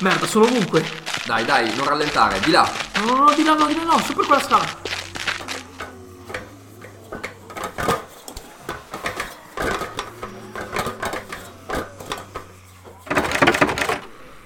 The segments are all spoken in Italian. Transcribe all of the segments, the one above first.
Merda, sono ovunque. Dai, dai, non rallentare, di là. No, no, no, di là, no, di là, no, su per quella scala.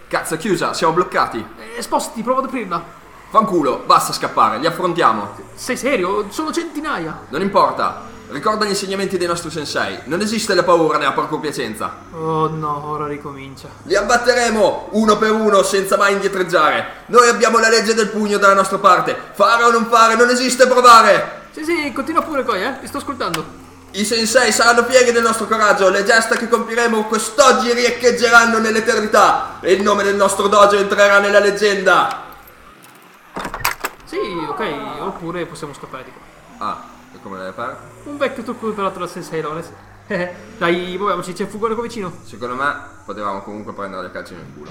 Cazzo, è chiusa, siamo bloccati. Eh, spostati, provo ad aprirla. Fanculo, basta scappare, li affrontiamo. Sei serio? Sono centinaia. Non importa. Ricorda gli insegnamenti dei nostri sensei. Non esiste la paura nella piacenza. Oh no, ora ricomincia. Li abbatteremo uno per uno senza mai indietreggiare. Noi abbiamo la legge del pugno dalla nostra parte. Fare o non fare, non esiste provare. Sì, sì, continua pure poi, eh. Ti sto ascoltando. I sensei saranno fieri del nostro coraggio. Le gesta che compiremo quest'oggi riecheggeranno nell'eternità. E il nome del nostro dojo entrerà nella leggenda. Sì, ok, oppure possiamo scappare di qua. Ah, come deve fare? Un vecchio trucco imparato da Sensei Lones. Eh, dai, muoviamoci, c'è un fugone qua vicino. Secondo me potevamo comunque prendere le calci nel culo.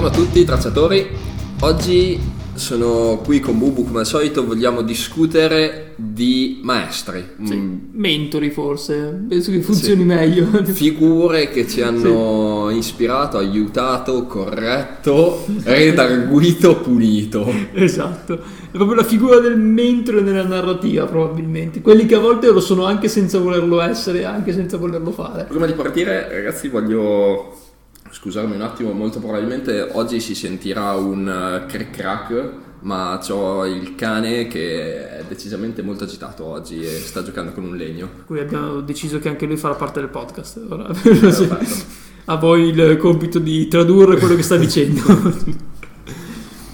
Buongiorno a tutti tracciatori, oggi sono qui con Bubu come al solito, vogliamo discutere di maestri, Mm, Mentori forse, penso che funzioni meglio. figure che ci hanno ispirato, aiutato, corretto, redarguito, punito. esatto, è proprio la figura del mentore nella narrativa probabilmente. Quelli che a volte lo sono anche senza volerlo essere, anche senza volerlo fare. Prima di partire ragazzi voglio scusarmi un attimo, molto probabilmente oggi si sentirà un eh, cric crack, ma ho il cane che è decisamente molto agitato oggi e sta giocando con un legno. Per cui abbiamo deciso che anche lui farà parte del podcast. Ora Perfetto. a voi il compito di tradurre quello che sta dicendo.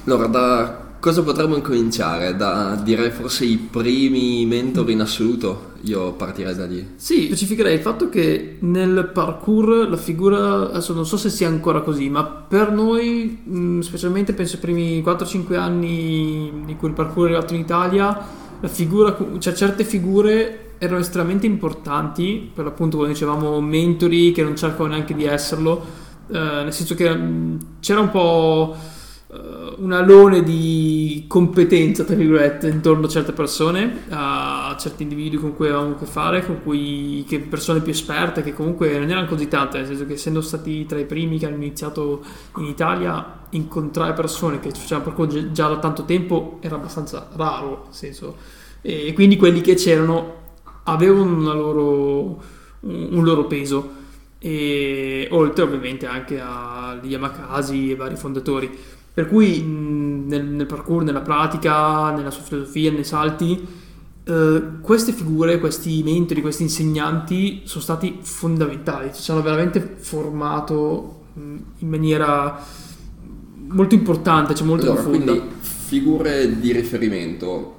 Allora, da cosa potremmo incominciare? Da direi forse i primi mentor in assoluto? Io partirei da lì. Sì, specificherei il fatto che nel parkour la figura, adesso non so se sia ancora così, ma per noi, mh, specialmente penso ai primi 4-5 anni in cui il parkour è arrivato in Italia, la figura, cioè certe figure erano estremamente importanti, per l'appunto come dicevamo mentori che non cercano neanche di esserlo, eh, nel senso che mh, c'era un po' un alone di competenza, tra virgolette, intorno a certe persone, a certi individui con cui avevamo a che fare, con cui che persone più esperte, che comunque non erano così tante, nel senso che essendo stati tra i primi che hanno iniziato in Italia, incontrare persone che facevano gi- già da tanto tempo era abbastanza raro, nel senso. E quindi quelli che c'erano avevano loro, un loro peso. E oltre ovviamente anche agli Yamakasi e vari fondatori. Per cui mh, nel, nel parkour, nella pratica, nella sua filosofia, nei salti, eh, queste figure, questi mentori, questi insegnanti sono stati fondamentali, ci hanno veramente formato mh, in maniera molto importante, cioè molto Allora, profonda. quindi figure di riferimento.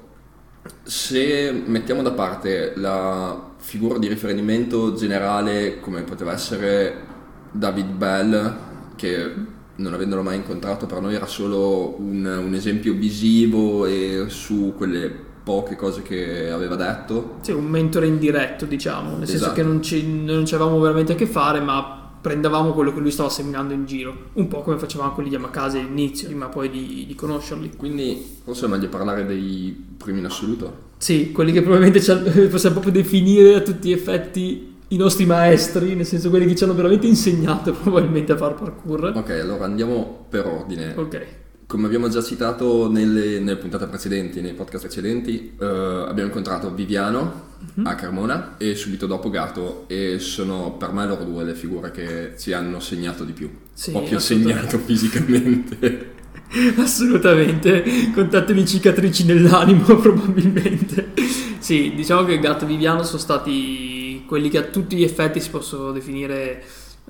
Se mettiamo da parte la figura di riferimento generale come poteva essere David Bell, che non avendolo mai incontrato per noi era solo un, un esempio visivo e su quelle poche cose che aveva detto, Sì, un mentore indiretto, diciamo, nel senso Esatto. che non, ci, non ci avevamo veramente a che fare, ma prendevamo quello che lui stava seminando in giro, un po' come facevamo con gli Yamakasi all'inizio, prima poi di, di conoscerli. quindi forse è meglio parlare dei primi in assoluto. Sì, quelli che probabilmente possiamo proprio definire a tutti gli effetti i nostri maestri, nel senso quelli che ci hanno veramente insegnato probabilmente a fare parkour. Ok, allora andiamo per ordine. Ok, Come abbiamo già citato nelle, nelle puntate precedenti, nei podcast precedenti, eh, abbiamo incontrato Viviano a Carmona e subito dopo Gato e sono per me loro due le figure che ci hanno segnato di più. Sì, assolutamente. segnato fisicamente. assolutamente, con tante di cicatrici nell'animo probabilmente. Sì, diciamo che Gatto e Viviano sono stati quelli che a tutti gli effetti si possono definire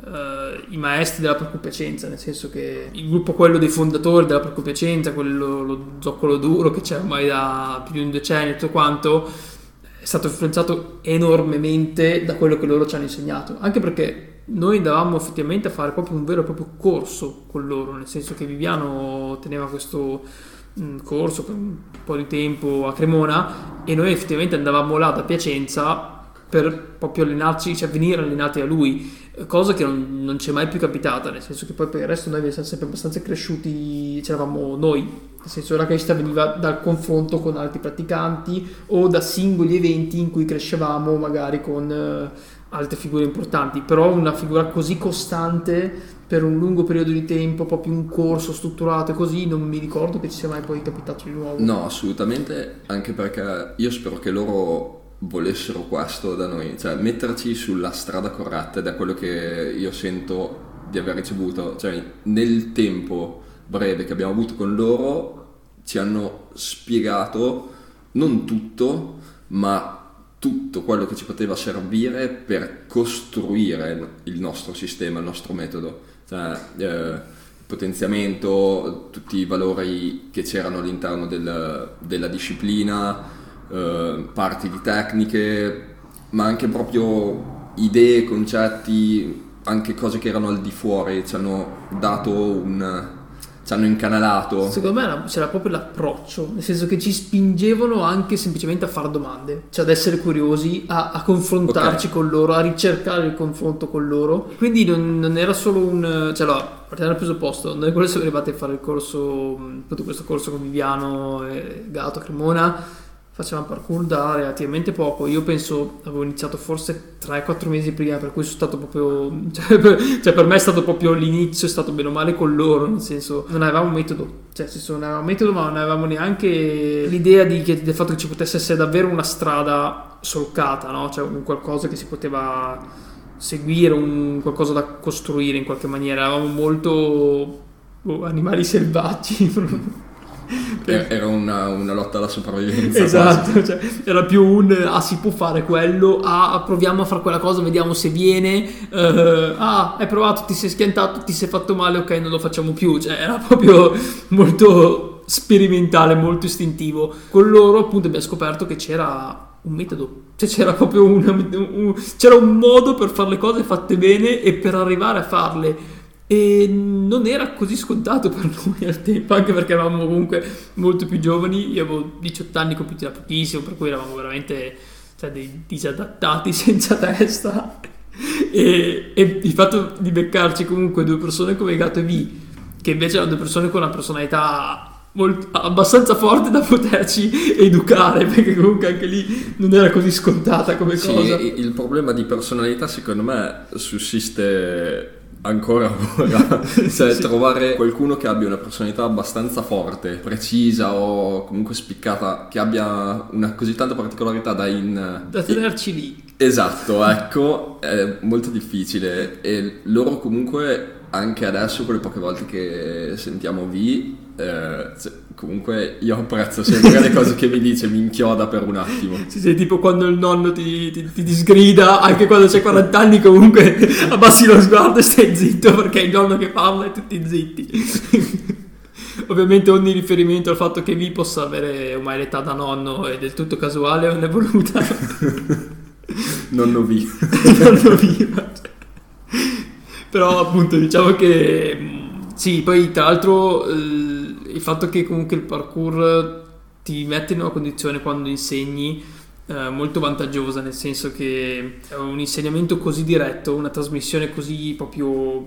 eh, i maestri della preoccupacenza, nel senso che il gruppo quello dei fondatori della preoccupacenza, quello lo zoccolo duro che c'è ormai da più di un decennio e tutto quanto, è stato influenzato enormemente da quello che loro ci hanno insegnato, anche perché noi andavamo effettivamente a fare proprio un vero e proprio corso con loro, nel senso che Viviano teneva questo mm, corso per un po' di tempo a Cremona e noi effettivamente andavamo là da Piacenza per proprio allenarci, cioè venire allenati da lui, cosa che non, non ci è mai più capitata, nel senso che poi per il resto noi siamo sempre abbastanza cresciuti, c'eravamo noi, nel senso che la crescita veniva dal confronto con altri praticanti o da singoli eventi in cui crescevamo magari con eh, altre figure importanti, però una figura così costante per un lungo periodo di tempo, proprio un corso strutturato e così, non mi ricordo che ci sia mai poi capitato di nuovo. No, assolutamente, anche perché io spero che loro volessero questo da noi, cioè metterci sulla strada corretta ed è quello che io sento di aver ricevuto, cioè nel tempo breve che abbiamo avuto con loro ci hanno spiegato non tutto, ma tutto quello che ci poteva servire per costruire il nostro sistema, il nostro metodo, cioè eh, potenziamento, tutti i valori che c'erano all'interno del, della disciplina, eh, parti di tecniche, ma anche proprio idee, concetti, anche cose che erano al di fuori, ci hanno dato un... ci hanno incanalato. Secondo me c'era proprio l'approccio, nel senso che ci spingevano anche semplicemente a fare domande, cioè ad essere curiosi, a, a confrontarci okay. con loro, a ricercare il confronto con loro. Quindi non, non era solo un... cioè allora, partiamo dal presupposto, noi quello siamo arrivati a fare il corso, tutto questo corso con Viviano, e Gato, Cremona facevamo parkour da relativamente poco. Io penso avevo iniziato forse 3-4 mesi prima, per cui sono stato proprio. Cioè per, cioè per, me è stato proprio l'inizio, è stato bene o male con loro. Nel senso, non avevamo un metodo, cioè senso, non avevamo un metodo, ma non avevamo neanche l'idea di, del fatto che ci potesse essere davvero una strada solcata, no? Cioè un qualcosa che si poteva seguire, un qualcosa da costruire in qualche maniera. Eravamo molto oh, animali selvaggi. Era una, una, lotta alla sopravvivenza. Esatto, cioè, era più un ah si può fare quello, ah proviamo a fare quella cosa, vediamo se viene, uh, ah hai provato, ti sei schiantato, ti sei fatto male, ok non lo facciamo più, cioè era proprio molto sperimentale, molto istintivo. Con loro appunto abbiamo scoperto che c'era un metodo, cioè c'era proprio un, un, c'era un modo per fare le cose fatte bene e per arrivare a farle e non era così scontato per noi al tempo, anche perché eravamo comunque molto più giovani. Io avevo 18 anni compiuti da pochissimo, per cui eravamo veramente cioè, dei disadattati senza testa. E, e, il fatto di beccarci comunque due persone come Gato e V, che invece erano due persone con una personalità molto, abbastanza forte da poterci educare, perché comunque anche lì non era così scontata come sì, cosa. Il problema di personalità secondo me sussiste ancora ora, cioè sì. trovare qualcuno che abbia una personalità abbastanza forte, precisa o comunque spiccata, che abbia una così tanta particolarità da in... Da tenerci lì. Esatto, ecco, è molto difficile e loro comunque anche adesso, quelle poche volte che sentiamo V, eh, comunque io apprezzo sempre le cose che mi dice, mi inchioda per un attimo. Sì, sì, tipo quando il nonno ti, ti, ti disgrida, anche quando c'hai 40 anni comunque abbassi lo sguardo e stai zitto perché è il nonno che parla e tutti zitti. Ovviamente ogni riferimento al fatto che V possa avere ormai l'età da nonno è del tutto casuale, non è voluta. nonno V. nonno V. Però appunto diciamo che sì, poi tra l'altro il fatto che comunque il parkour ti mette in una condizione quando insegni eh, molto vantaggiosa, nel senso che è un insegnamento così diretto, una trasmissione così proprio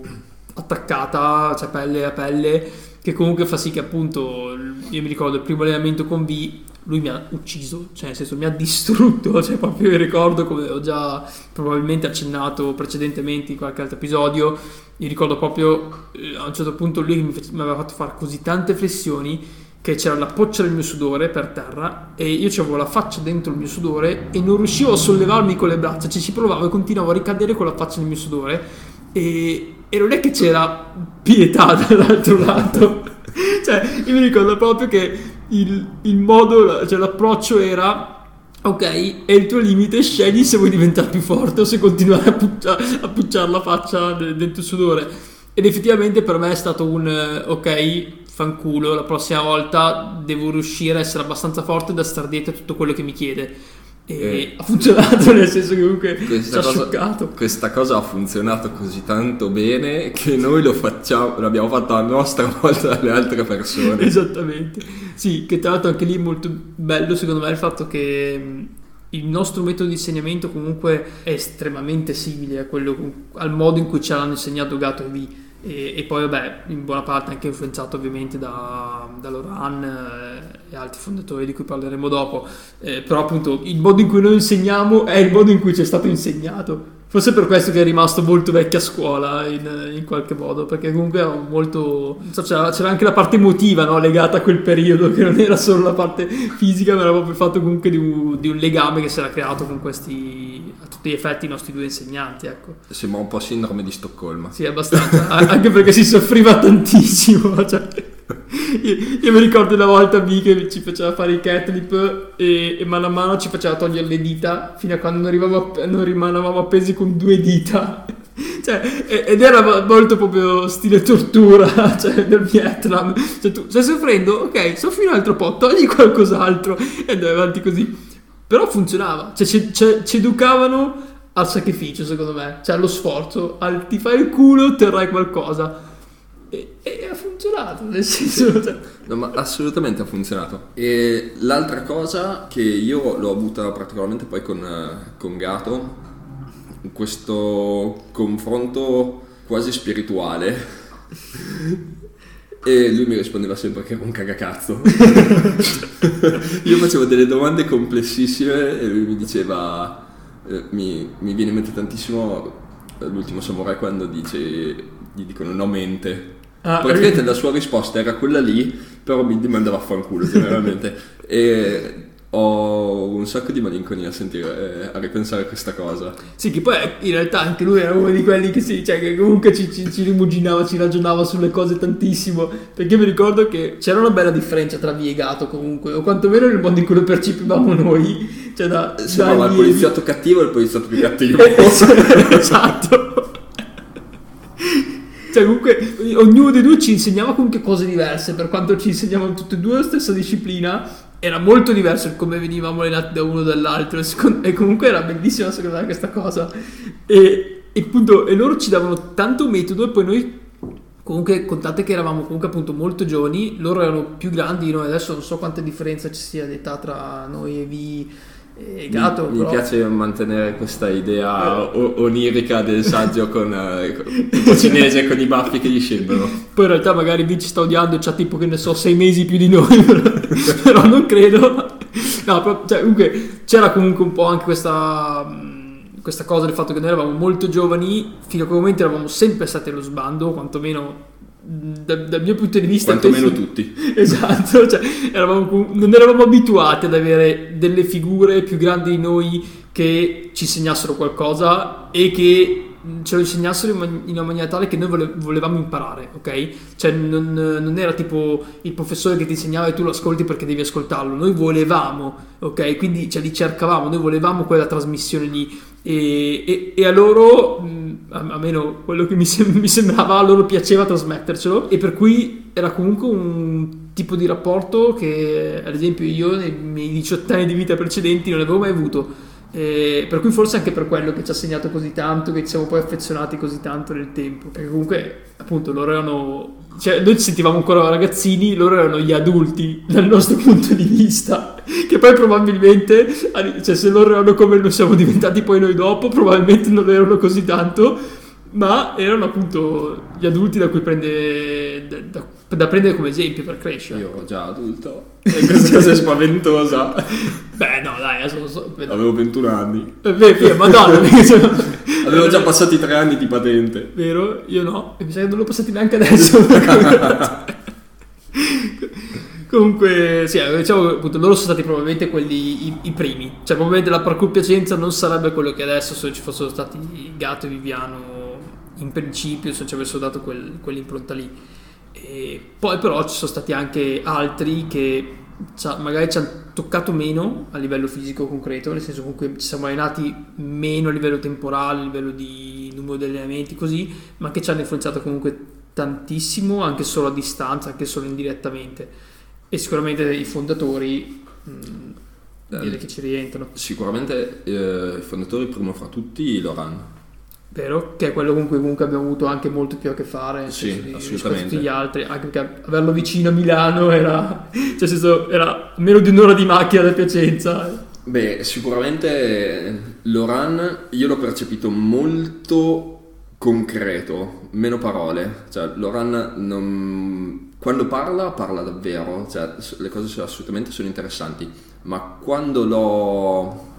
attaccata, cioè pelle a pelle, che comunque fa sì che appunto, io mi ricordo il primo allenamento con V, lui mi ha ucciso, cioè nel senso mi ha distrutto, cioè proprio ricordo come ho già probabilmente accennato precedentemente in qualche altro episodio, io ricordo proprio eh, a un certo punto lui mi, mi aveva fatto fare così tante flessioni che c'era la poccia del mio sudore per terra e io avevo la faccia dentro il mio sudore e non riuscivo a sollevarmi con le braccia, cioè ci provavo e continuavo a ricadere con la faccia nel mio sudore e, e non è che c'era pietà dall'altro lato, cioè io mi ricordo proprio che il, il modo, cioè l'approccio era ok, è il tuo limite, scegli se vuoi diventare più forte o se continuare a, puccia, a pucciare la faccia dentro il sudore. Ed effettivamente per me è stato un ok, fanculo, la prossima volta devo riuscire a essere abbastanza forte da stare dietro a tutto quello che mi chiede. E Eh. ha funzionato, nel senso che comunque ci ha scioccato. questa cosa ha funzionato così tanto bene che noi lo facciamo, l'abbiamo fatto a nostra volta dalle altre persone. Esattamente. Sì, che tra l'altro anche lì è molto bello secondo me il fatto che il nostro metodo di insegnamento comunque è estremamente simile a quello, al modo in cui ci hanno insegnato Gato e V. E, e poi vabbè, in buona parte anche influenzato ovviamente da, da Loran eh, e altri fondatori di cui parleremo dopo. Eh, però appunto il modo in cui noi insegniamo è il modo in cui ci è stato insegnato. Forse per questo che è rimasto molto vecchia scuola in, in qualche modo, perché comunque era molto... so, c'era, c'era anche la parte emotiva no, legata a quel periodo, che non era solo la parte fisica, ma era proprio il fatto comunque di un, di un legame che si era creato con questi, tutti gli effetti, i nostri due insegnanti, ecco. Sembra un po' sindrome di Stoccolma. Sì, abbastanza, anche perché si soffriva tantissimo. Cioè, io, io mi ricordo una volta B che ci faceva fare i catlip e, e mano a mano ci faceva togliere le dita fino a quando non, a- non rimanevamo appesi con due dita. Cioè, ed era molto proprio stile tortura cioè, del Vietnam. Cioè, tu stai soffrendo? Ok, soffri un altro po', togli qualcos'altro e andavi avanti così. Però funzionava, cioè, ci, ci- ci educavano al sacrificio, secondo me, cioè allo sforzo, al ti fai il culo, otterrai qualcosa. E, e ha funzionato, nel senso, cioè, No, ma assolutamente ha funzionato. E l'altra cosa che io l'ho avuta particolarmente poi con, eh, con Gato, questo confronto quasi spirituale. E lui mi rispondeva sempre che era un cagacazzo. io facevo delle domande complessissime e lui mi diceva, eh, mi, mi viene in mente tantissimo eh, l'ultimo samurai quando dice, gli dicono no mente. Ah, Praticamente la sua risposta era quella lì, però mi mandava a fanculo generalmente. e ho un sacco di malinconia a sentire, eh, a ripensare a questa cosa. Sì, che poi in realtà anche lui era uno di quelli che, si, cioè, che comunque ci, ci, ci rimuginava, ci ragionava sulle cose tantissimo. Perché mi ricordo che c'era una bella differenza tra vie e gato comunque, o quantomeno nel modo in cui lo percepivamo noi. Cioè da, Sembrava da il poliziotto cattivo e il poliziotto più cattivo. esatto. Cioè, comunque, ognuno dei due ci insegnava comunque cose diverse, per quanto ci insegnavano tutte e due la stessa disciplina, era molto diverso il come venivamo allenati da uno dall'altro, e, secondo- e comunque era bellissima secondo me questa cosa. E, e appunto, e loro ci davano tanto metodo, e poi noi, comunque, contate che eravamo comunque appunto molto giovani, loro erano più grandi di noi, adesso non so quanta differenza ci sia di età tra noi e vi e Gato, mi, mi piace mantenere questa idea o- onirica del saggio con eh, con- tipo cinese con i baffi che gli scendono. Poi in realtà magari Vinci sta odiando e c'ha tipo che ne so sei mesi più di noi, però, non credo. No, però, cioè, comunque c'era comunque un po' anche questa, questa cosa del fatto che noi eravamo molto giovani, fino a quel momento eravamo sempre stati allo sbando, quantomeno da- dal mio punto di vista. Quantomeno penso- tutti. Esatto, cioè, eravamo non eravamo abituati ad avere delle figure più grandi di noi che ci insegnassero qualcosa e che ce lo insegnassero in, man- in una maniera tale che noi vole- volevamo imparare, ok? Cioè non, non era tipo il professore che ti insegnava e tu lo ascolti perché devi ascoltarlo, noi volevamo, ok? Quindi cioè, li cercavamo, noi volevamo quella trasmissione lì e, e- e a loro, a, a meno quello che mi, sem- mi sembrava, a loro piaceva trasmettercelo e per cui era comunque un tipo di rapporto che ad esempio io nei miei 18 anni di vita precedenti non avevo mai avuto. Eh, per cui forse anche per quello che ci ha segnato così tanto, che ci siamo poi affezionati così tanto nel tempo. Perché comunque, appunto, loro erano. Cioè, noi ci sentivamo ancora ragazzini, loro erano gli adulti dal nostro punto di vista. Che poi probabilmente, cioè, se loro erano come lo siamo diventati poi noi dopo, probabilmente non erano così tanto. Ma erano appunto gli adulti da cui prende. da, da- prendere come esempio per crescere. Io ero già adulto. E questa cosa è spaventosa. Beh, no, dai, adesso so. Avevo 21 anni. vero, madonna, perché sono- Avevo già passati tre anni di patente. Vero? Io no, e mi sa che non l'ho passati neanche adesso. Comunque, sì, eh, diciamo che appunto loro sono stati probabilmente quelli i, i primi. Cioè, probabilmente la parkour Piacenza non sarebbe quello che adesso se ci fossero stati Gatto e Viviano in principio, se ci avessero dato quel- quell'impronta lì. E poi però ci sono stati anche altri che magari ci hanno toccato meno a livello fisico concreto, nel senso comunque ci siamo allenati meno a livello temporale, a livello di numero di allenamenti così, ma che ci hanno influenzato comunque tantissimo anche solo a distanza, anche solo indirettamente. E sicuramente i fondatori, mh, direi che ci rientrano. Sicuramente eh, i fondatori, primo fra tutti, Loran. Vero? Che è quello con cui comunque abbiamo avuto anche molto più a che fare Sì, di- assolutamente. rispetto a tutti gli altri, anche perché averlo vicino a Milano era, cioè senso, era meno di un'ora di macchina da Piacenza. Beh, sicuramente Loran io l'ho percepito molto concreto, meno parole. Cioè, Loran non- quando parla, parla davvero. Cioè, le cose sono- assolutamente sono interessanti. Ma quando l'ho...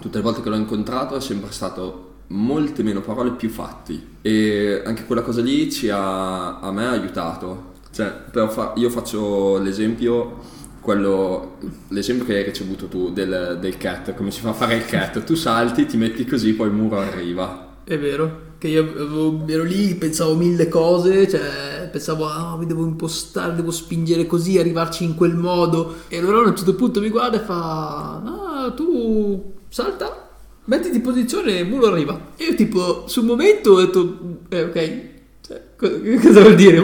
Tutte le volte che l'ho incontrato è sempre stato molte meno parole, più fatti. E anche quella cosa lì ci ha, a me ha aiutato. Cioè, fa- io faccio l'esempio, quello, l'esempio che hai ricevuto tu del, del cat, come si fa a fare il cat. Tu salti, ti metti così, poi il muro arriva. È vero, che io avevo- ero lì, pensavo mille cose, cioè pensavo, ah, mi devo impostare, devo spingere così, arrivarci in quel modo. E allora a un certo punto mi guarda e fa, ah, tu salta, mettiti in posizione e muro arriva. Io tipo, sul momento ho detto, eh ok, cioè, co- cosa vuol dire?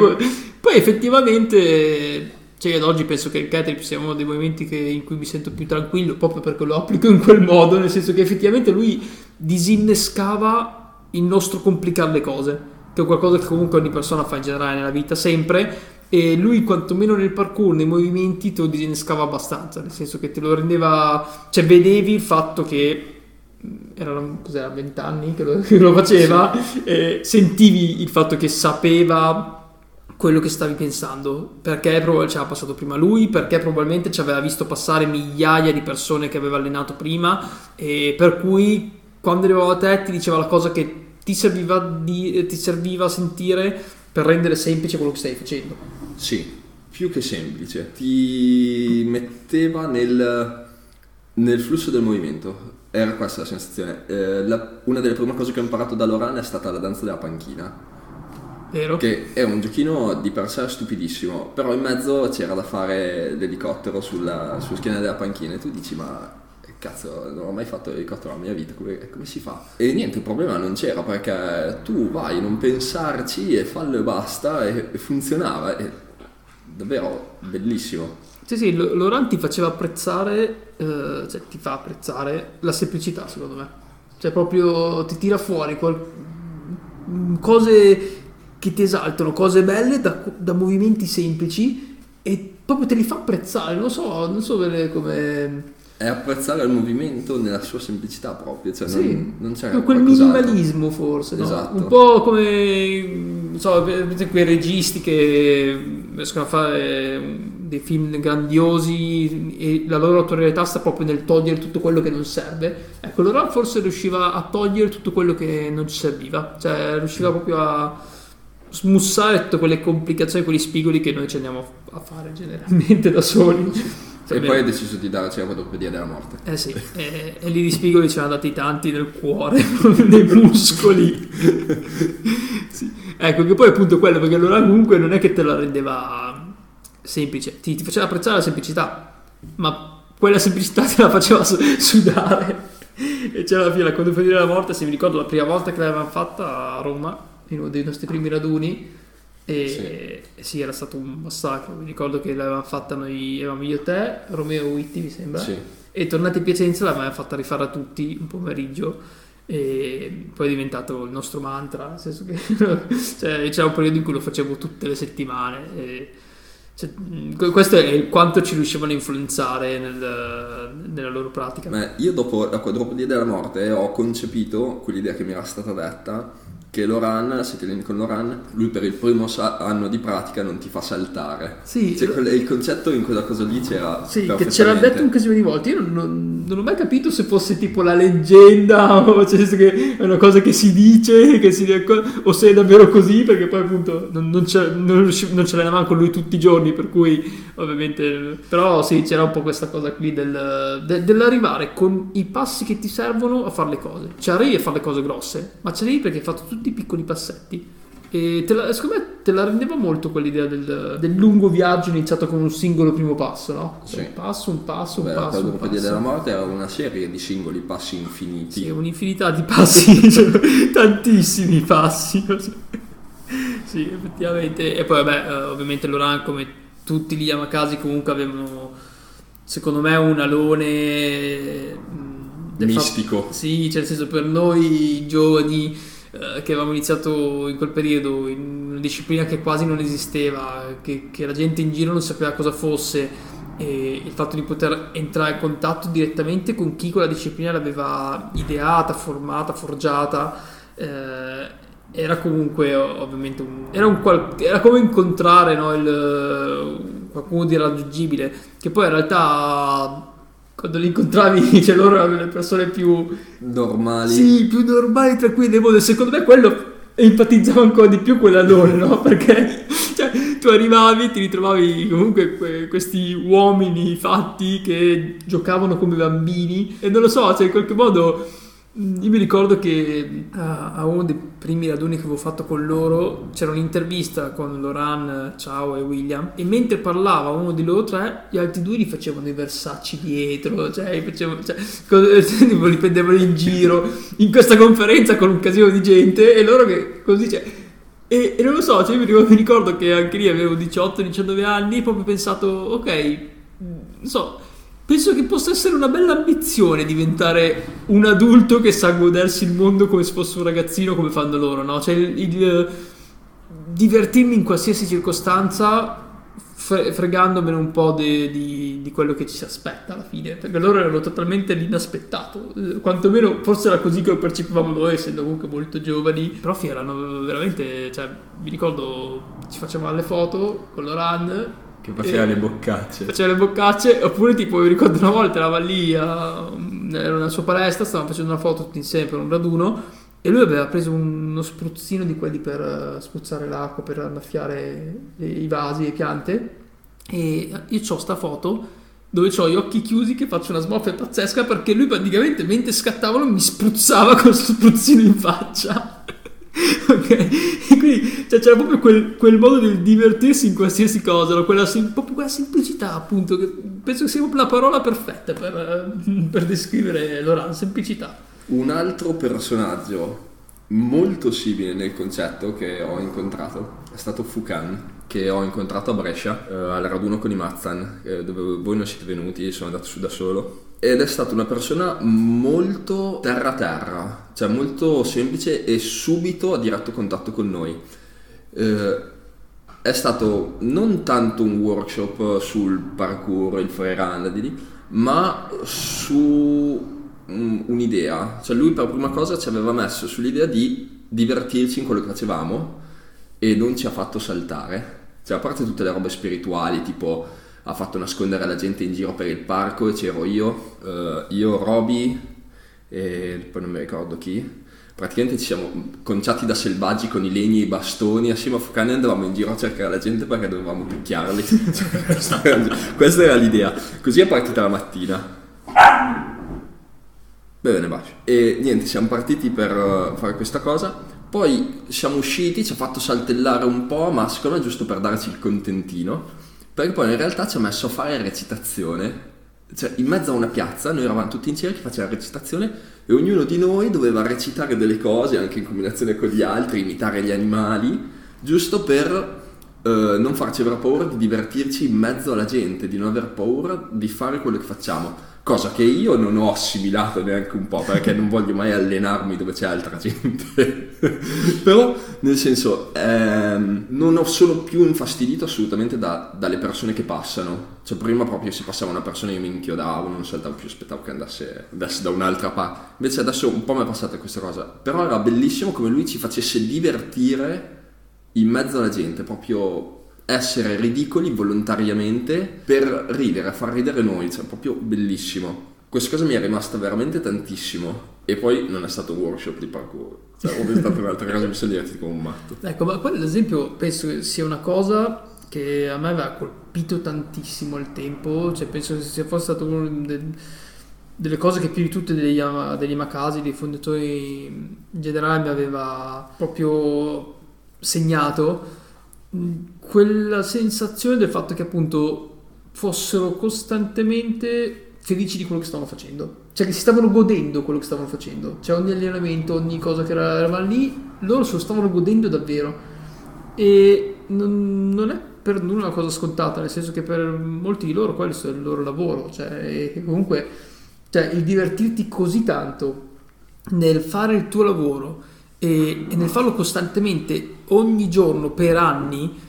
Poi effettivamente... Cioè, ad oggi penso che il catering sia uno dei movimenti che- in cui mi sento più tranquillo proprio perché lo applico in quel modo, nel senso che effettivamente lui disinnescava il nostro complicare le cose, che è qualcosa che comunque ogni persona fa in generale nella vita, sempre. E lui, quantomeno nel parkour, nei movimenti, te lo disinnescava abbastanza, nel senso che te lo rendeva. cioè, vedevi il fatto che erano cos'era 20 anni che lo, che lo faceva, e sentivi il fatto che sapeva quello che stavi pensando, perché prob- ci aveva passato prima lui, perché probabilmente ci aveva visto passare migliaia di persone che aveva allenato prima, e per cui quando arrivava a te ti diceva la cosa che ti serviva, di, eh, ti serviva a sentire per rendere semplice quello che stai facendo. Sì, più che semplice. Ti metteva nel, nel flusso del movimento. Era questa la sensazione. Eh, la- una delle prime cose che ho imparato da Loran è stata la danza della panchina. Vero? Che è un giochino di per sé stupidissimo, però in mezzo c'era da fare l'elicottero sulla, sulla schiena della panchina e tu dici ma cazzo non ho mai fatto l'elicottero nella mia vita, come, come si fa? E niente, il problema non c'era perché tu vai, non pensarci e fallo e basta e, e funzionava, è davvero bellissimo. Sì, sì, Laurent ti faceva apprezzare, eh, cioè ti fa apprezzare la semplicità, secondo me. Cioè, proprio ti tira fuori qual- mm, cose che ti esaltano, cose belle da, da movimenti semplici e proprio te li fa apprezzare. Non so, non so bene come. È apprezzare il movimento nella sua semplicità proprio, cioè Sì, non, non c'è quel minimalismo forse, no? Esatto. un po' come non so, quei registi che riescono a fare dei film grandiosi e la loro autorialità sta proprio nel togliere tutto quello che non serve. Ecco, Laurent forse riusciva a togliere tutto quello che non ci serviva, cioè riusciva proprio a smussare tutte quelle complicazioni, quegli spigoli che noi ci andiamo a fare generalmente da soli. E Cioè, poi ha deciso di darci la quadropedia della morte. eh sì, e, e lì di spigoli ci hanno dati tanti nel cuore, nei muscoli. Sì. Ecco, che poi appunto quello, perché allora comunque non è che te la rendeva semplice, ti, ti faceva apprezzare la semplicità, ma quella semplicità te la faceva su- sudare. E c'era alla fine la quadropedia della morte, se mi ricordo la prima volta che l'avevamo fatta a Roma, in uno dei nostri primi raduni, e e sì, era stato un massacro. Mi ricordo che l'avevamo fatta noi, eravamo io e te, Romeo Witti mi sembra. Sì. E tornati a Piacenza l'avevamo fatta rifare a tutti un pomeriggio e poi è diventato il nostro mantra, nel senso che cioè, c'era un periodo in cui lo facevo tutte le settimane. E, cioè, mh, questo è quanto ci riuscivano a influenzare nel- nella loro pratica. Ma io dopo la quadropedia della morte ho concepito quell'idea che mi era stata detta che Loran, se ti alleni con Loran, lui per il primo sa- anno di pratica non ti fa saltare. Sì, Cioè, quel- il concetto in quella cosa lì c'era Sì, che ce l'ha detto un casino di volte. Io non, non- non ho mai capito se fosse tipo la leggenda o cioè, che è una cosa che si dice che si, o se è davvero così, perché poi appunto non, non, ce, non, ce l'avevamo con lui tutti i giorni, per cui ovviamente... Però sì, c'era un po' questa cosa qui del, de- dell'arrivare con i passi che ti servono a fare le cose. Ci arrivi a fare le cose grosse, ma ci arrivi perché hai fatto tutti i piccoli passetti. E la- secondo me te la rendeva molto quell'idea del, del lungo viaggio iniziato con un singolo primo passo, no? Sì. Un passo, un passo, un Beh, la passo, quadropedia passo. della morte era una serie di singoli passi infiniti. Sì, un'infinità di passi, cioè, tantissimi passi. sì, effettivamente. E poi, vabbè, eh, ovviamente Loran, come tutti gli Yamakasi, comunque avevano secondo me un alone del Mistico. fatto- sì, cioè nel senso per noi giovani eh, che avevamo iniziato in quel periodo in una disciplina che quasi non esisteva, che, che la gente in giro non sapeva cosa fosse e il fatto di poter entrare in contatto direttamente con chi quella disciplina l'aveva ideata, formata, forgiata eh, era comunque ovviamente un, era, un qual- era come incontrare no, il, qualcuno di raggiungibile che poi in realtà quando li incontravi cioè loro erano le persone più Normali. sì, più normali, tranquilli del mondo. Secondo me quello enfatizzava ancora di più quell'allora, no? Perché cioè, tu arrivavi e ti ritrovavi comunque que- questi uomini fatti che giocavano come bambini e non lo so, cioè in qualche modo io mi ricordo che a, a uno dei primi raduni che avevo fatto con loro c'era un'intervista con Loran, Ciao e William e mentre parlava uno di loro tre gli altri due gli facevano i versacci dietro cioè, facevano, cioè, li prendevano in giro in questa conferenza con un casino di gente e loro che così cioè, e, e non lo so, cioè io mi ricordo, mi ricordo che anche lì avevo 18-19 anni e proprio pensato, ok, non so, penso che possa essere una bella ambizione diventare un adulto che sa godersi il mondo come se fosse un ragazzino come fanno loro, no? Cioè il, il- divertirmi in qualsiasi circostanza fre- fregandomene un po' de- di, di quello che ci si aspetta alla fine, perché loro erano totalmente l'inaspettato, Eh, quantomeno forse era così che lo percepivamo noi, essendo comunque molto giovani, profi erano veramente, cioè mi ricordo ci facevamo le foto con l'Oran Che faceva e- le boccacce. faceva le boccacce oppure tipo mi ricordo una volta eravamo lì a, una sua palestra stavamo facendo una foto tutti insieme per un raduno e lui aveva preso uno spruzzino di quelli per eh, spruzzare l'acqua per annaffiare i vasi e le piante e io ho sta foto dove ho gli occhi chiusi che faccio una smorfia pazzesca perché lui praticamente mentre scattavano mi spruzzava con lo spruzzino in faccia ok e quindi cioè, c'era proprio quel, quel modo di divertirsi in qualsiasi cosa no? quella, proprio quella semplicità appunto che penso sia proprio la parola perfetta per, eh, per descrivere Loran semplicità Un altro personaggio molto simile nel concetto che ho incontrato è stato Fukan, che ho incontrato a Brescia eh, al raduno con i Mazzan, eh, dove voi non siete venuti, sono andato su da solo. Ed è stata una persona molto terra-terra, cioè molto semplice e subito a diretto contatto con noi. Eh, è stato non tanto un workshop sul parkour, il freerun, di lì, ma su un- un'idea. Cioè lui per prima cosa ci aveva messo sull'idea di divertirci in quello che facevamo e non ci ha fatto saltare. Cioè a parte tutte le robe spirituali, tipo ha fatto nascondere la gente in giro per il parco e c'ero io, eh, io, Roby e poi non mi ricordo chi. Praticamente ci siamo conciati da selvaggi con i legni e i bastoni, assieme a Fucani andavamo in giro a cercare la gente perché dovevamo picchiarli. questa, era, l'idea. Così è partita la mattina. Bene, bacio. E niente, siamo partiti per eh, fare questa cosa. Poi siamo usciti, ci ha fatto saltellare un po' a Mascolo giusto per darci il contentino. Perché poi in realtà ci ha messo a fare recitazione. Cioè, in mezzo a una piazza, noi eravamo tutti in cerchio, faceva recitazione e ognuno di noi doveva recitare delle cose anche in combinazione con gli altri, imitare gli animali, giusto per eh, non farci avere paura di divertirci in mezzo alla gente, di non aver paura di fare quello che facciamo. Cosa che io non ho assimilato neanche un po' perché non voglio mai allenarmi dove c'è altra gente. Però, nel senso, ehm, non sono più infastidito assolutamente da- dalle persone che passano. Cioè, prima proprio si passava una persona io mi inchiodavo, non saltavo più, aspettavo che andasse, andasse da un'altra parte. Invece adesso un po' mi è passata questa cosa. Però era bellissimo come lui ci facesse divertire in mezzo alla gente, proprio essere ridicoli volontariamente per ridere, far ridere noi, cioè proprio bellissimo. Questa cosa mi è rimasta veramente tantissimo. E poi non è stato un workshop di parkour, cioè proprio è stata un'altra cosa, mi sono divertito come un matto. Ecco, ma quello ad esempio penso che sia una cosa che a me aveva colpito tantissimo al tempo, cioè penso che sia forse stato una delle cose che più di tutte degli, degli Yamakasi, dei fondatori in generale mi aveva proprio segnato quella sensazione del fatto che appunto fossero costantemente felici di quello che stavano facendo, cioè che si stavano godendo quello che stavano facendo, cioè ogni allenamento, ogni cosa che era- lì, loro se lo stavano godendo davvero. E non, non è per nulla una cosa scontata, nel senso che per molti di loro questo è il loro lavoro, cioè comunque cioè, il divertirti così tanto nel fare il tuo lavoro e, e nel farlo costantemente ogni giorno per anni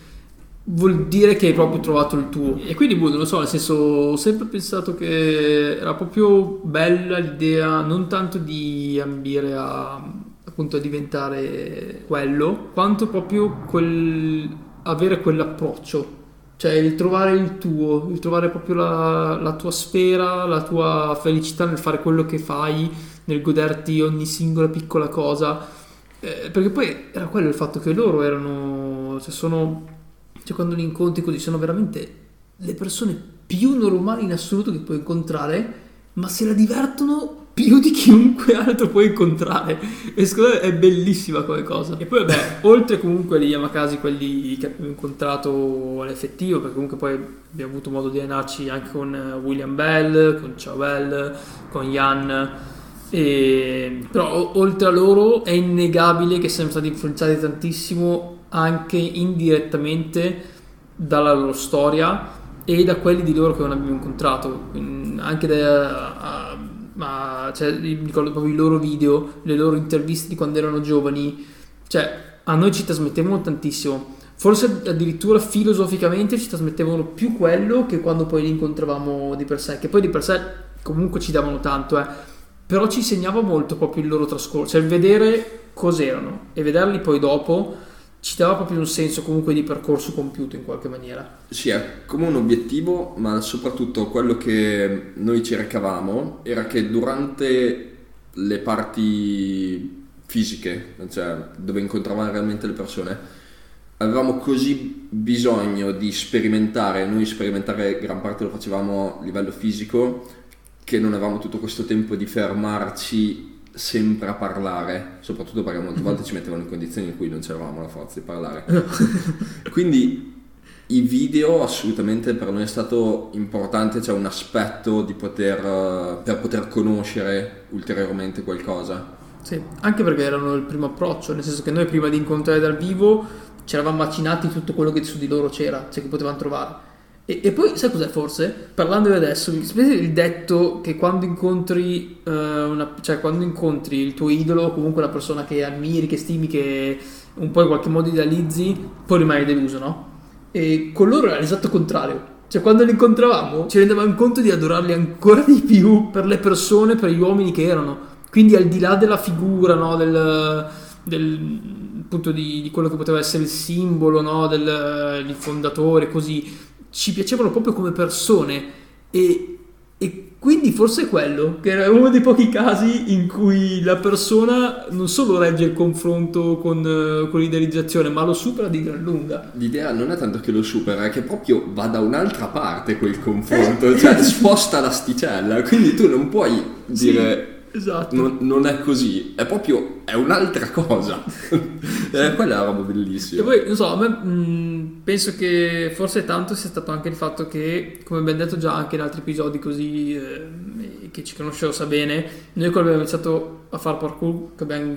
vuol dire che hai proprio trovato il tuo. E quindi, boh, non lo so, nel senso, ho sempre pensato che era proprio bella l'idea non tanto di ambire a appunto a diventare quello, quanto proprio quel, avere quell'approccio. Cioè il trovare il tuo, il trovare proprio la, la tua sfera, la tua felicità nel fare quello che fai, nel goderti ogni singola piccola cosa. Eh, perché poi era quello il fatto che loro erano, cioè sono cioè quando li incontri così sono veramente le persone più normali in assoluto che puoi incontrare, ma se la divertono più di chiunque altro puoi incontrare. E secondo me è bellissima come cosa. E poi, vabbè, oltre comunque agli Yamakasi, quelli che abbiamo incontrato all'effettivo, perché comunque poi abbiamo avuto modo di allenarci anche con eh, William Bell, con Ciao Bell, con Jan. E... Però oltre a loro è innegabile che siamo stati influenzati tantissimo anche indirettamente dalla loro storia e da quelli di loro che non abbiamo incontrato, anche da, ma, cioè, ricordo proprio i loro video, le loro interviste di quando erano giovani, cioè a noi ci trasmettevano tantissimo, forse addirittura filosoficamente ci trasmettevano più quello che quando poi li incontravamo di per sé, che poi di per sé comunque ci davano tanto, eh. Però ci segnava molto proprio il loro trascorso, cioè vedere cos'erano e vederli poi dopo ci dava proprio un senso comunque di percorso compiuto in qualche maniera. Sì, è come un obiettivo, ma soprattutto quello che noi cercavamo era che durante le parti fisiche, cioè dove incontravamo realmente le persone, avevamo così bisogno di sperimentare, noi sperimentare gran parte lo facevamo a livello fisico, che non avevamo tutto questo tempo di fermarci sempre a parlare, soprattutto perché molte volte ci mettevano in condizioni in cui non c'eravamo la forza di parlare. Quindi i video assolutamente per noi è stato importante, c'è cioè un aspetto di poter, per poter conoscere ulteriormente qualcosa. Sì, anche perché erano il primo approccio, nel senso che noi prima di incontrare dal vivo ci eravamo macinati tutto quello che su di loro c'era, cioè che potevano trovare e, e, poi, sai cos'è forse? Parlando adesso, il detto che quando incontri, uh, una, cioè quando incontri il tuo idolo, comunque una persona che ammiri, che stimi, che un po' in qualche modo idealizzi, poi rimani deluso, no? E con loro era l'esatto contrario. Cioè, quando li incontravamo, ci rendevamo conto di adorarli ancora di più per le persone, per gli uomini che erano. Quindi, al di là della figura, no? Del, del appunto di, di, quello che poteva essere il simbolo, no? Del, del fondatore, così ci piacevano proprio come persone e, e quindi forse è quello, che era uno dei pochi casi in cui la persona non solo regge il confronto con, con l'idealizzazione, ma lo supera di gran lunga. L'idea non è tanto che lo supera, è che proprio va da un'altra parte quel confronto, cioè sposta l'asticella, quindi tu non puoi dire... Sì Esatto. Non, non, è così, è proprio è un'altra cosa. eh, quella è una roba bellissima. E poi, non so, a me mh, penso che forse tanto sia stato anche il fatto che, come abbiamo detto già anche in altri episodi così, eh, che ci conoscevo sa bene, noi quando abbiamo iniziato a fare parkour, che abbiamo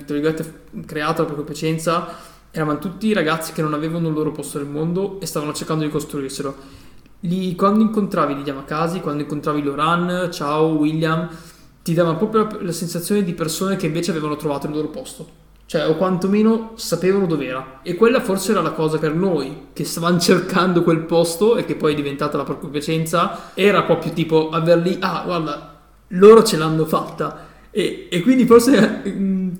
creato la propria piacenza, eravamo tutti ragazzi che non avevano il loro posto nel mondo e stavano cercando di costruirselo. Lì, quando incontravi gli Yamakasi, quando incontravi Loran, ciao William, ti dava proprio la, sensazione di persone che invece avevano trovato il loro posto. Cioè o quantomeno sapevano dov'era e quella forse era la cosa per noi che stavamo cercando quel posto e che poi è diventata la propria piacenza era proprio tipo averli ah guarda loro ce l'hanno fatta. E, e quindi forse mm,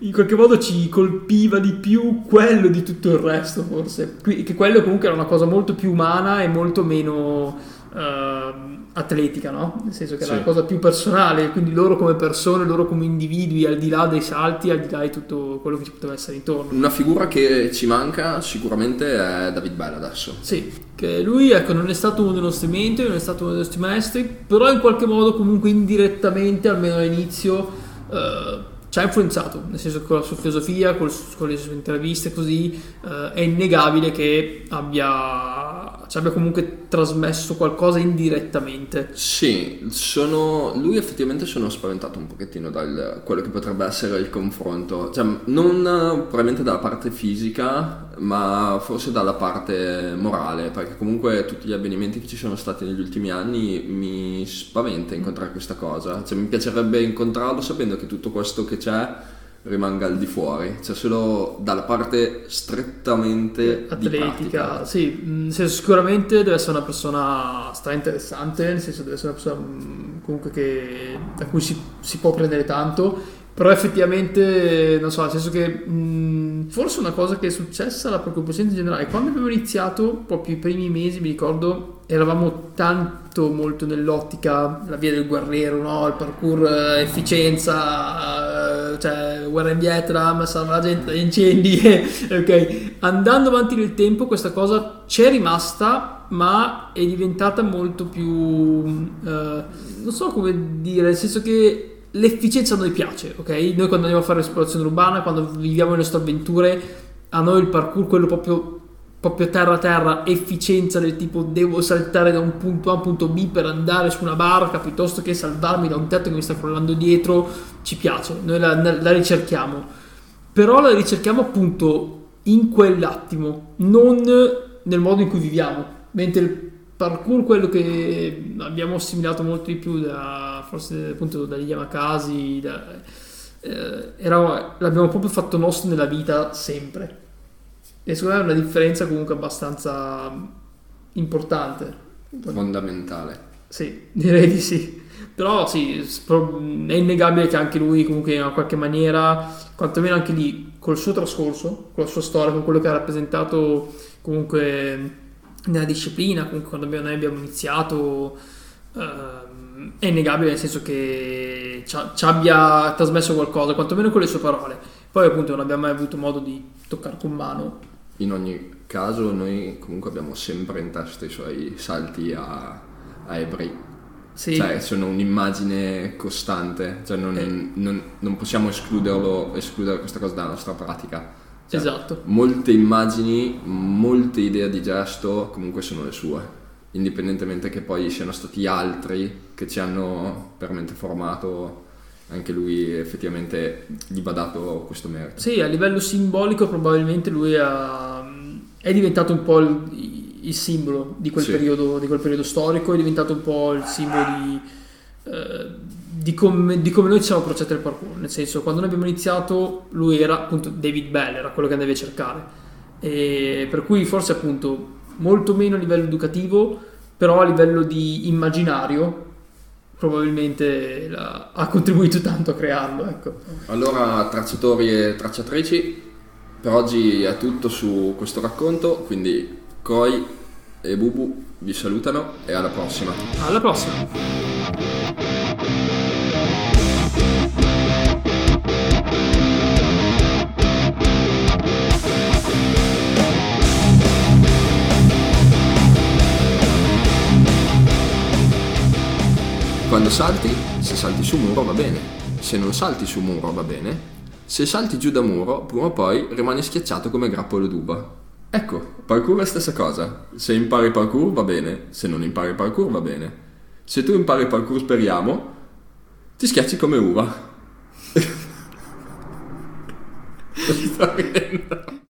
in qualche modo ci colpiva di più quello di tutto il resto forse. Che quello comunque era una cosa molto più umana e molto meno uh, atletica, no? Nel senso che era sì. la cosa più personale, quindi loro come persone, loro come individui, al di là dei salti, al di là di tutto quello che ci poteva essere intorno. Una figura che ci manca sicuramente è David Bell adesso. Sì, che lui ecco, non è stato uno dei nostri mentori, non è stato uno dei nostri maestri, però in qualche modo comunque indirettamente, almeno all'inizio, eh, ci ha influenzato, nel senso che con la sua filosofia, con le sue interviste così, eh, è innegabile che abbia ci abbia comunque trasmesso qualcosa indirettamente. Sì, sono, lui effettivamente sono spaventato un pochettino da quello che potrebbe essere il confronto, cioè non probabilmente dalla parte fisica, ma forse dalla parte morale, perché comunque tutti gli avvenimenti che ci sono stati negli ultimi anni mi spaventa incontrare questa cosa, cioè mi piacerebbe incontrarlo sapendo che tutto questo che c'è rimanga al di fuori, cioè solo dalla parte strettamente atletica. Sì, nel senso, sicuramente deve essere una persona stra interessante, nel senso deve essere una persona comunque che, da cui si, si può prendere tanto. Però effettivamente, non so, nel senso che mh, forse una cosa che è successa, la preoccupazione in generale, quando abbiamo iniziato, proprio i primi mesi, mi ricordo, eravamo tanto molto nell'ottica, la via del guerriero, no? il parkour, eh, efficienza, cioè guerra in Vietnam, salva la gente dagli incendi, ok? Andando avanti nel tempo questa cosa c'è rimasta, ma è diventata molto più, eh, non so come dire, nel senso che l'efficienza a noi piace, ok? Noi quando andiamo a fare esplorazione urbana, quando viviamo le nostre avventure, a noi il parkour, quello proprio proprio terra terra efficienza del tipo devo saltare da un punto A a un punto B per andare su una barca piuttosto che salvarmi da un tetto che mi sta crollando dietro ci piace, noi la, la ricerchiamo. Però la ricerchiamo appunto in quell'attimo non nel modo in cui viviamo. Mentre il parkour quello che abbiamo assimilato molto di più da forse appunto dagli Yamakasi da, eh, era, l'abbiamo proprio fatto nostro nella vita sempre e secondo me è una differenza comunque abbastanza importante. Fondamentale. Sì, direi di sì. Però sì, è innegabile che anche lui comunque in qualche maniera, quantomeno anche lì, col suo trascorso, con la sua storia, con quello che ha rappresentato comunque nella disciplina, comunque quando noi abbiamo iniziato, eh, è innegabile nel senso che ci abbia trasmesso qualcosa, quantomeno con le sue parole. Poi appunto non abbiamo mai avuto modo di toccare con mano in ogni caso noi comunque abbiamo sempre in testa i suoi salti a, a ebrei. Sì. Cioè, sono un'immagine costante, cioè non, eh. non, non possiamo escluderlo, escludere questa cosa dalla nostra pratica. Cioè, esatto. Molte immagini, molte idee di gesto comunque sono le sue, indipendentemente che poi siano stati altri che ci hanno veramente formato anche lui effettivamente gli va dato questo merito. Sì, a livello simbolico probabilmente lui ha, è diventato un po' il, il simbolo di quel, sì. periodo, di quel, periodo, storico, è diventato un po' il simbolo di, eh, di, come, di come, noi ci siamo approcciati al parkour, nel senso quando noi abbiamo iniziato lui era appunto David Bell, era quello che andavi a cercare, e per cui forse appunto molto meno a livello educativo, però a livello di immaginario probabilmente la, ha contribuito tanto a crearlo. Ecco. Allora, tracciatori e tracciatrici, per oggi è tutto su questo racconto, quindi Koi e Bubu vi salutano e alla prossima. Alla prossima. Quando salti, se salti su muro va bene, se non salti su muro va bene, se salti giù da muro, prima o poi rimani schiacciato come grappolo d'uva. Ecco, parkour è la stessa cosa. Se impari parkour va bene, se non impari parkour va bene. Se tu impari parkour speriamo, ti schiacci come uva. Sto ridendo.